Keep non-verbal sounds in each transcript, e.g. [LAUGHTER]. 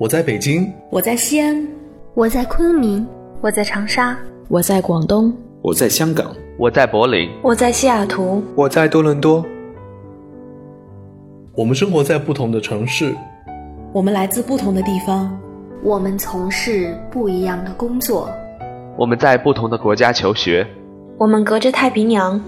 我在北京，我在西安，我在昆明，我在长沙，我在广东，我在香港，我在柏林，我在西雅图，我在多伦多。我们生活在不同的城市，我们来自不同的地方，我们从事不一样的工作，我们在不同的国家求学，我们隔着太平洋，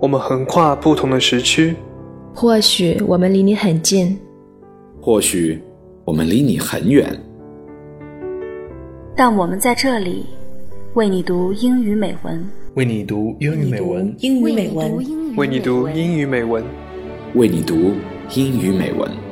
我们横跨不同的时区。或许我们离你很近，或许我们离你很远，但我们在这里为你读英语美文，为你读英语美文，英语美文，为你读英语美文，为你读英语美文。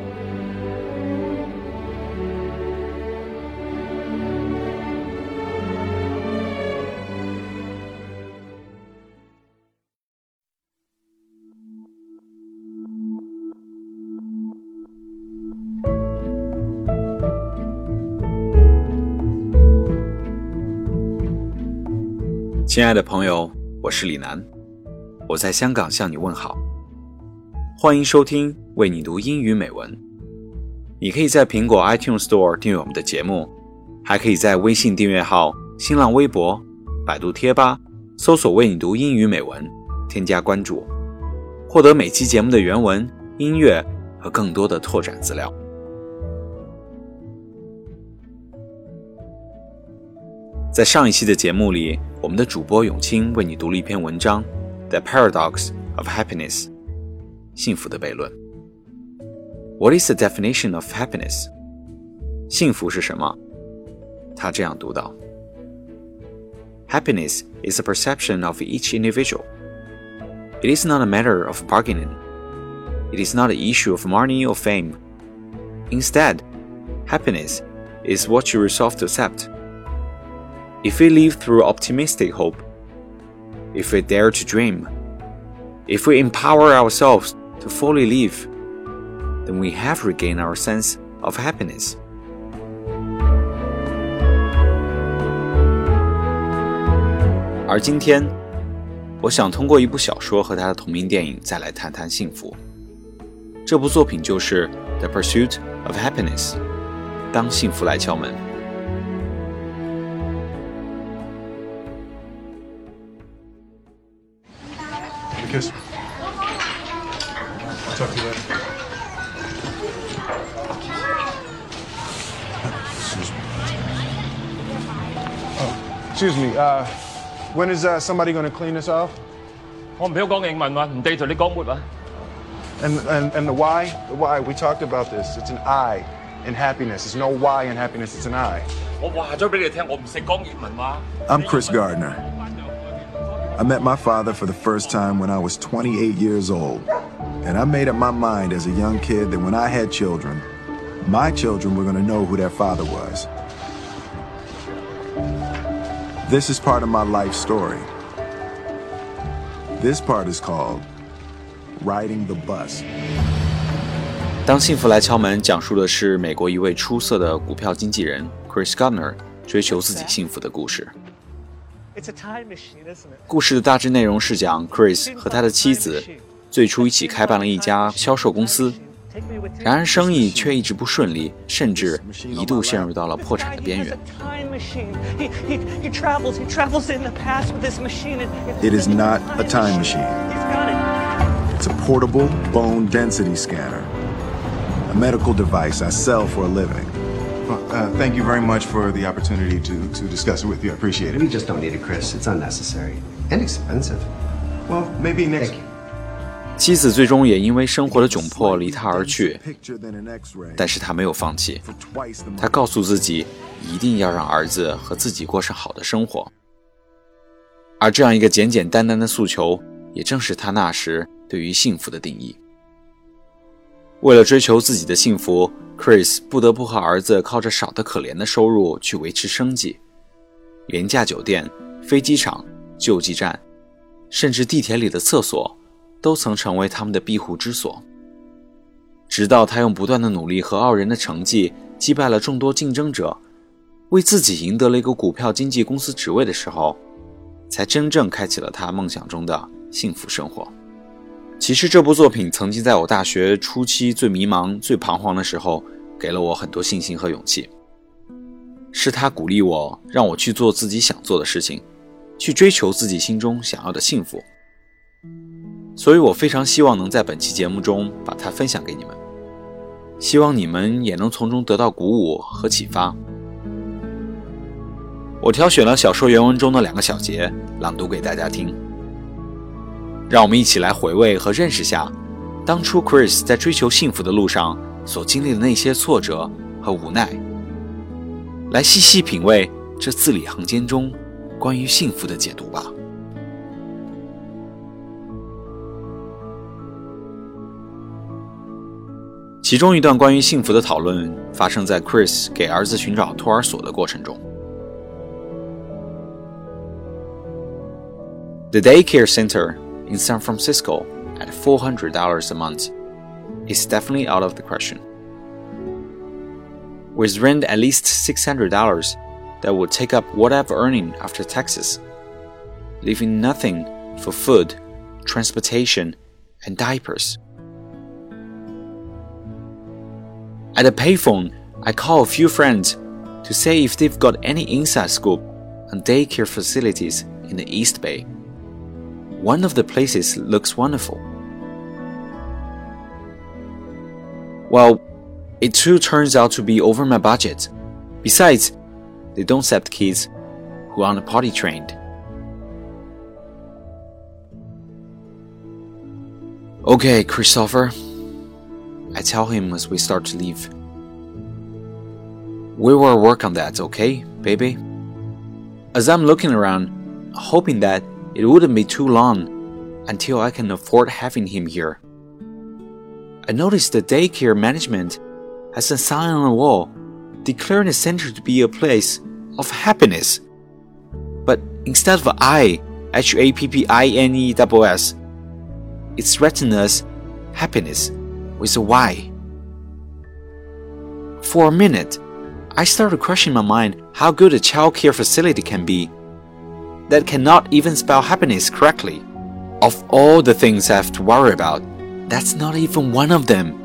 亲爱的朋友，我是李楠，我在香港向你问好。欢迎收听为你读英语美文。你可以在苹果 iTunes Store 订阅我们的节目，还可以在微信订阅号、新浪微博、百度贴吧搜索“为你读英语美文”，添加关注，获得每期节目的原文、音乐和更多的拓展资料。在上一期的节目里，我们的主播永清为你读了一篇文章，《The Paradox of Happiness》幸福的悖论。What is the definition of happiness？幸福是什么？他这样读道：Happiness is a perception of each individual. It is not a matter of bargaining. It is not an issue of money or fame. Instead, happiness is what you resolve to accept. If we live through optimistic hope, if we dare to dream, if we empower ourselves to fully live, then we have regained our sense of happiness. 而今天，我想通过一部小说和它的同名电影再来谈谈幸福。这部作品就是《The Pursuit of Happiness》，当幸福来敲门。 Kiss. Talk to you later. Excuse me. Oh, excuse me. Uh, when is uh, somebody going to clean this off? 我唔俾我讲英文喎，唔地同你讲乜啊？ And, and and the why? The why? We talked about this. It's an I in happiness. There's no Y in happiness. It's an I. 我话咗俾你听，我唔识讲英文嘛。 I'm Chris Gardner. I met my father for the first time when I was 28 years old. And I made up my mind as a young kid that when I had children, my children were going to know who their father was. This is part of my life story. This part is called Riding the Bus. 当幸福来敲门，讲述的是美国一位出色的股票经纪人 Chris Gardner 追求自己幸福的故事。 故事的大致内容是讲 Chris 和他的妻子最初一起开办了一家销售公司，然而生意却一直不顺利，甚至一度陷入到了破产的边缘。It is not a time machine. It's a portable bone density scanner, a medical device I sell for a living. Well, uh, thank you very much for the opportunity to, to discuss it with you. I appreciate it. We just don't need it, Chris. It's unnecessary and expensive. Well, maybe next. 妻子最终也因为生活的窘迫离他而去但是他没有放弃他告诉自己一定要让儿子和自己过上好的生活。而这样一个简简单单的诉求，也正是他那时对于幸福的定义。为了追求自己的幸福，Chris 不得不和儿子靠着少得可怜的收入去维持生计。廉价酒店、飞机场、救济站，甚至地铁里的厕所，都曾成为他们的庇护之所。直到他用不断的努力和傲人的成绩击败了众多竞争者，为自己赢得了一个股票经纪公司职位的时候，才真正开启了他梦想中的幸福生活。其实这部作品曾经在我大学初期最迷茫、最彷徨的时候，给了我很多信心和勇气。是他鼓励我，让我去做自己想做的事情，去追求自己心中想要的幸福。所以我非常希望能在本期节目中把它分享给你们，希望你们也能从中得到鼓舞和启发。我挑选了小说原文中的两个小节，朗读给大家听。让我们一起来回味和认识下，当初 Chris 在追求幸福的路上所经历的那些挫折和无奈，来细细品味这字里行间中关于幸福的解读吧。其中一段关于幸福的讨论发生在 Chris 给儿子寻找托儿所的过程中。The daycare center in San Francisco at $400 a month is definitely out of the question. With rent at least $600, that would take up what I've earning after taxes, leaving nothing for food, transportation, and diapers. At the payphone, I call a few friends to say if they've got any inside scoop on daycare facilities in the East Bay. One of the places looks wonderful. Well, it too turns out to be over my budget. Besides, they don't accept kids who aren't potty trained. Okay, Christopher, I tell him as we start to leave. We will work on that, okay, baby? As I'm looking around, hoping that it wouldn't be too long until I can afford having him here. I noticed the daycare management has a sign on the wall declaring the center to be a place of happiness. But instead of I, H A P P I N E S it's written as happiness with a Y. For a minute, I started questioning my mind how good a childcare facility can be that cannot even spell happiness correctly. Of all the things I have to worry about, that's not even one of them.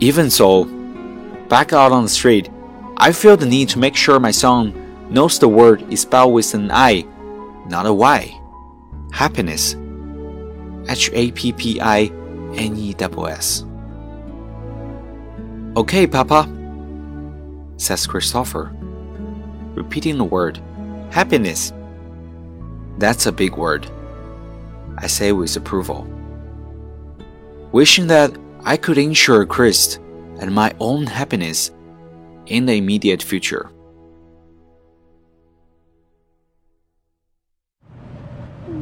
Even so, back out on the street, I feel the need to make sure my son knows the word is spelled with an I, not a Y. Happiness. H A P P I N E S. Okay, Papa, says Christopher, repeating the word happiness. That's a big word, I say with approval. Wishing that I could ensure Chris and my own happiness in the immediate future.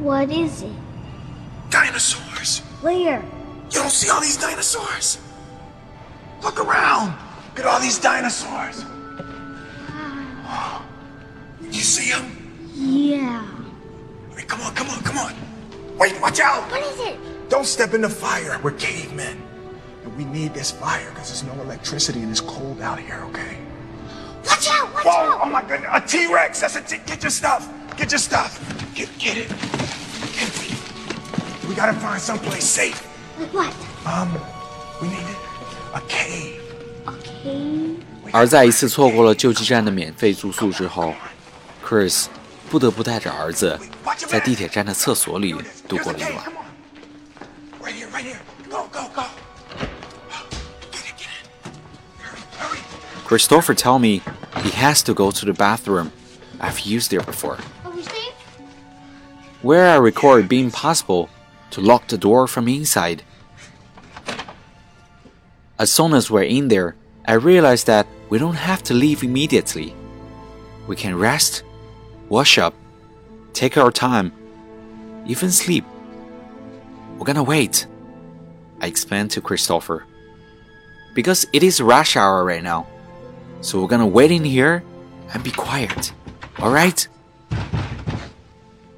What is it? Dinosaurs. Where? You don't see all these dinosaurs? Look around. Look at all these dinosaurs. You see them? Yeah. I mean, come on, come on, come on. Wait, watch out. What is it? Don't step in the fire. We're cavemen. And we need this fire because there's no electricity and it's cold out here, okay? Watch out! Watch Whoa! out! Oh my goodness! A T-Rex! That's a T. Get your stuff. Get your stuff. Get get it. Get it. We gotta find someplace safe. Like what? Um, we need a cave. Okay. 而在一次错过了救济站的免费住宿之后 Chris 不得不带着儿子在地铁站的厕所里度过了一晚。Christopher tell me he has to go to the bathroom. I've used it before. Where I record being possible to lock the door from inside. As soon as we're in there, I realize that we don't have to leave immediately. We can rest wash up, take our time, even sleep. We're gonna wait, I explained to Christopher. Because it is rush hour right now. So we're gonna wait in here and be quiet. Alright?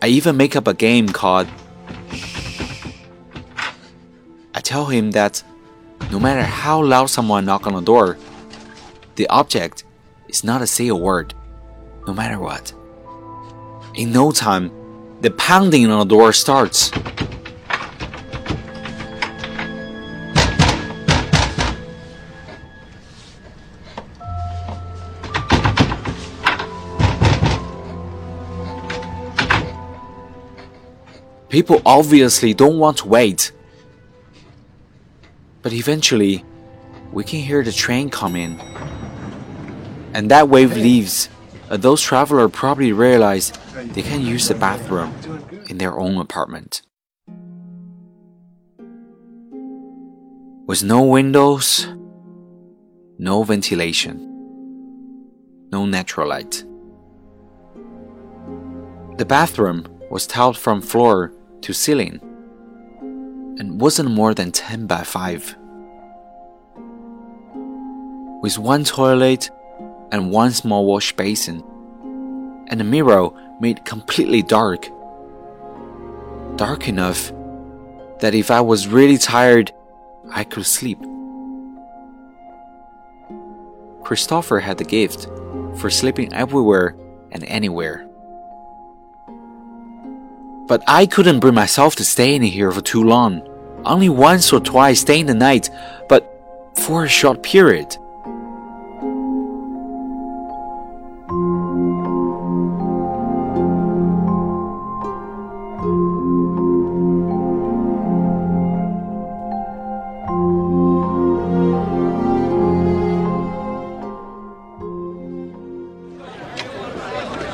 I even make up a game called I tell him that no matter how loud someone knock on the door, the object is not to say a word, no matter what. In no time, the pounding on the door starts. People obviously don't want to wait. But eventually, we can hear the train come in. And that wave leaves. Uh, those travelers probably realize they can use the bathroom in their own apartment. With no windows, no ventilation, no natural light. The bathroom was tiled from floor to ceiling and wasn't more than 10 by 5. With one toilet and one small wash basin, and a mirror made completely dark. Dark enough that if I was really tired, I could sleep. Christopher had the gift for sleeping everywhere and anywhere. But I couldn't bring myself to stay in here for too long. Only once or twice staying the night, but for a short period.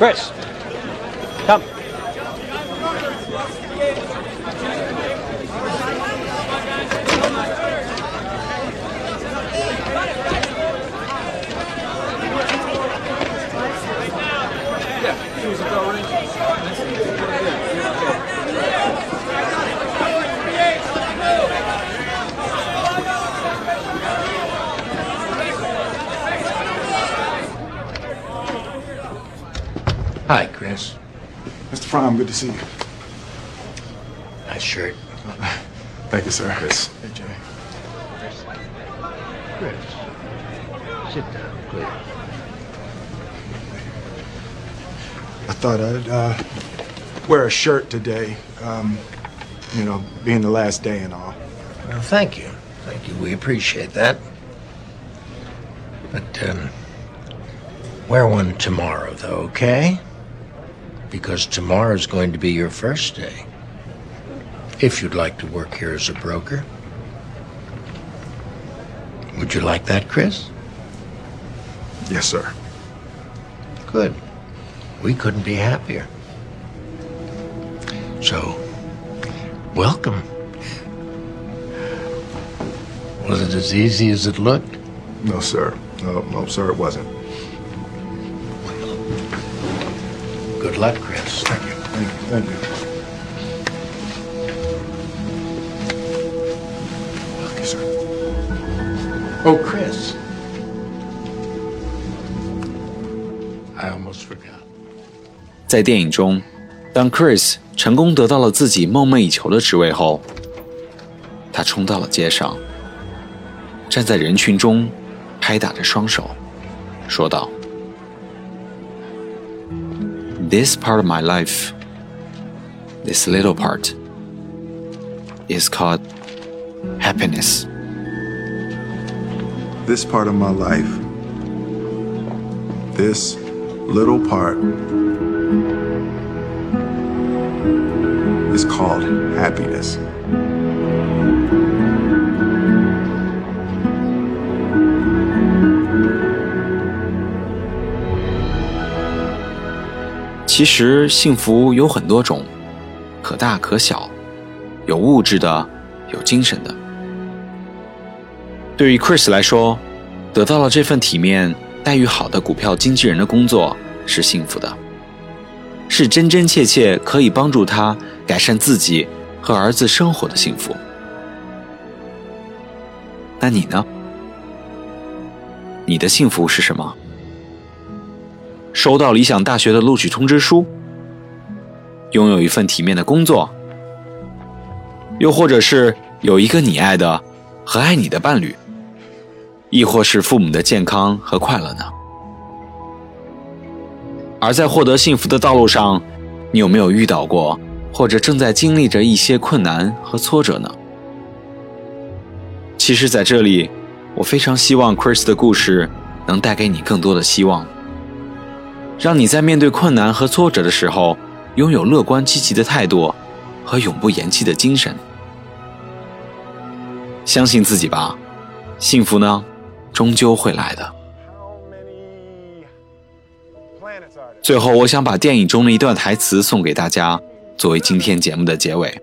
Chris, Frohm, good to see you. Nice shirt. [LAUGHS] Thank you, sir. Chris. Hey, Jay. Chris. Sit down, please. I thought I'd uh, wear a shirt today. Um, you know, being the last day and all. Well, thank you. Thank you. We appreciate that. But, um, wear one tomorrow, though, okay? Because tomorrow's going to be your first day. If you'd like to work here as a broker. Would you like that, Chris? Yes, sir. Good. We couldn't be happier. So, welcome. Was it as easy as it looked? No, sir. No, no, sir, it wasn't. Good luck, Chris. Thank you. Thank you. Thank you. Sir. Oh, Chris. I almost forgot. 在电影中，当 Chris 成功得到了自己梦寐以求的职位后，他冲到了街上，站在人群中，拍打着双手，说道：“This part of my life, this little part, is called happiness.” This part of my life, this little part, is called happiness. 其实幸福有很多种，可大可小，有物质的，有精神的。对于 Chris 来说，得到了这份体面、待遇好的股票经纪人的工作是幸福的，是真真切切可以帮助他改善自己和儿子生活的幸福。那你呢？你的幸福是什么？收到理想大学的录取通知书，拥有一份体面的工作，又或者是有一个你爱的和爱你的伴侣，亦或是父母的健康和快乐呢？而在获得幸福的道路上，你有没有遇到过或者正在经历着一些困难和挫折呢？其实，在这里，我非常希望 Chris 的故事能带给你更多的希望。让你在面对困难和挫折的时候，拥有乐观积极的态度，和永不言弃的精神。相信自己吧，幸福呢，终究会来的。最后，我想把电影中的一段台词送给大家，作为今天节目的结尾。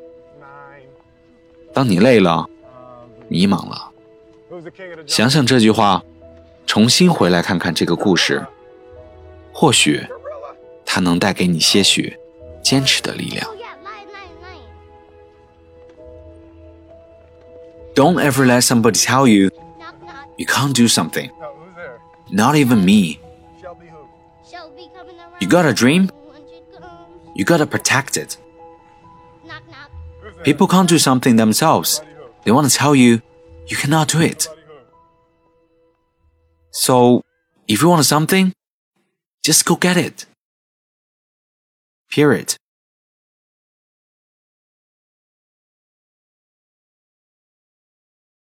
当你累了、迷茫了，想想这句话，重新回来看看这个故事，或许它能带给你些许坚持的力量。Don't ever let somebody tell you you can't do something. Not even me. You got a dream? You gotta protect it. People can't do something themselves. They want to tell you you cannot do it. So, if you want something, just go get it. Period.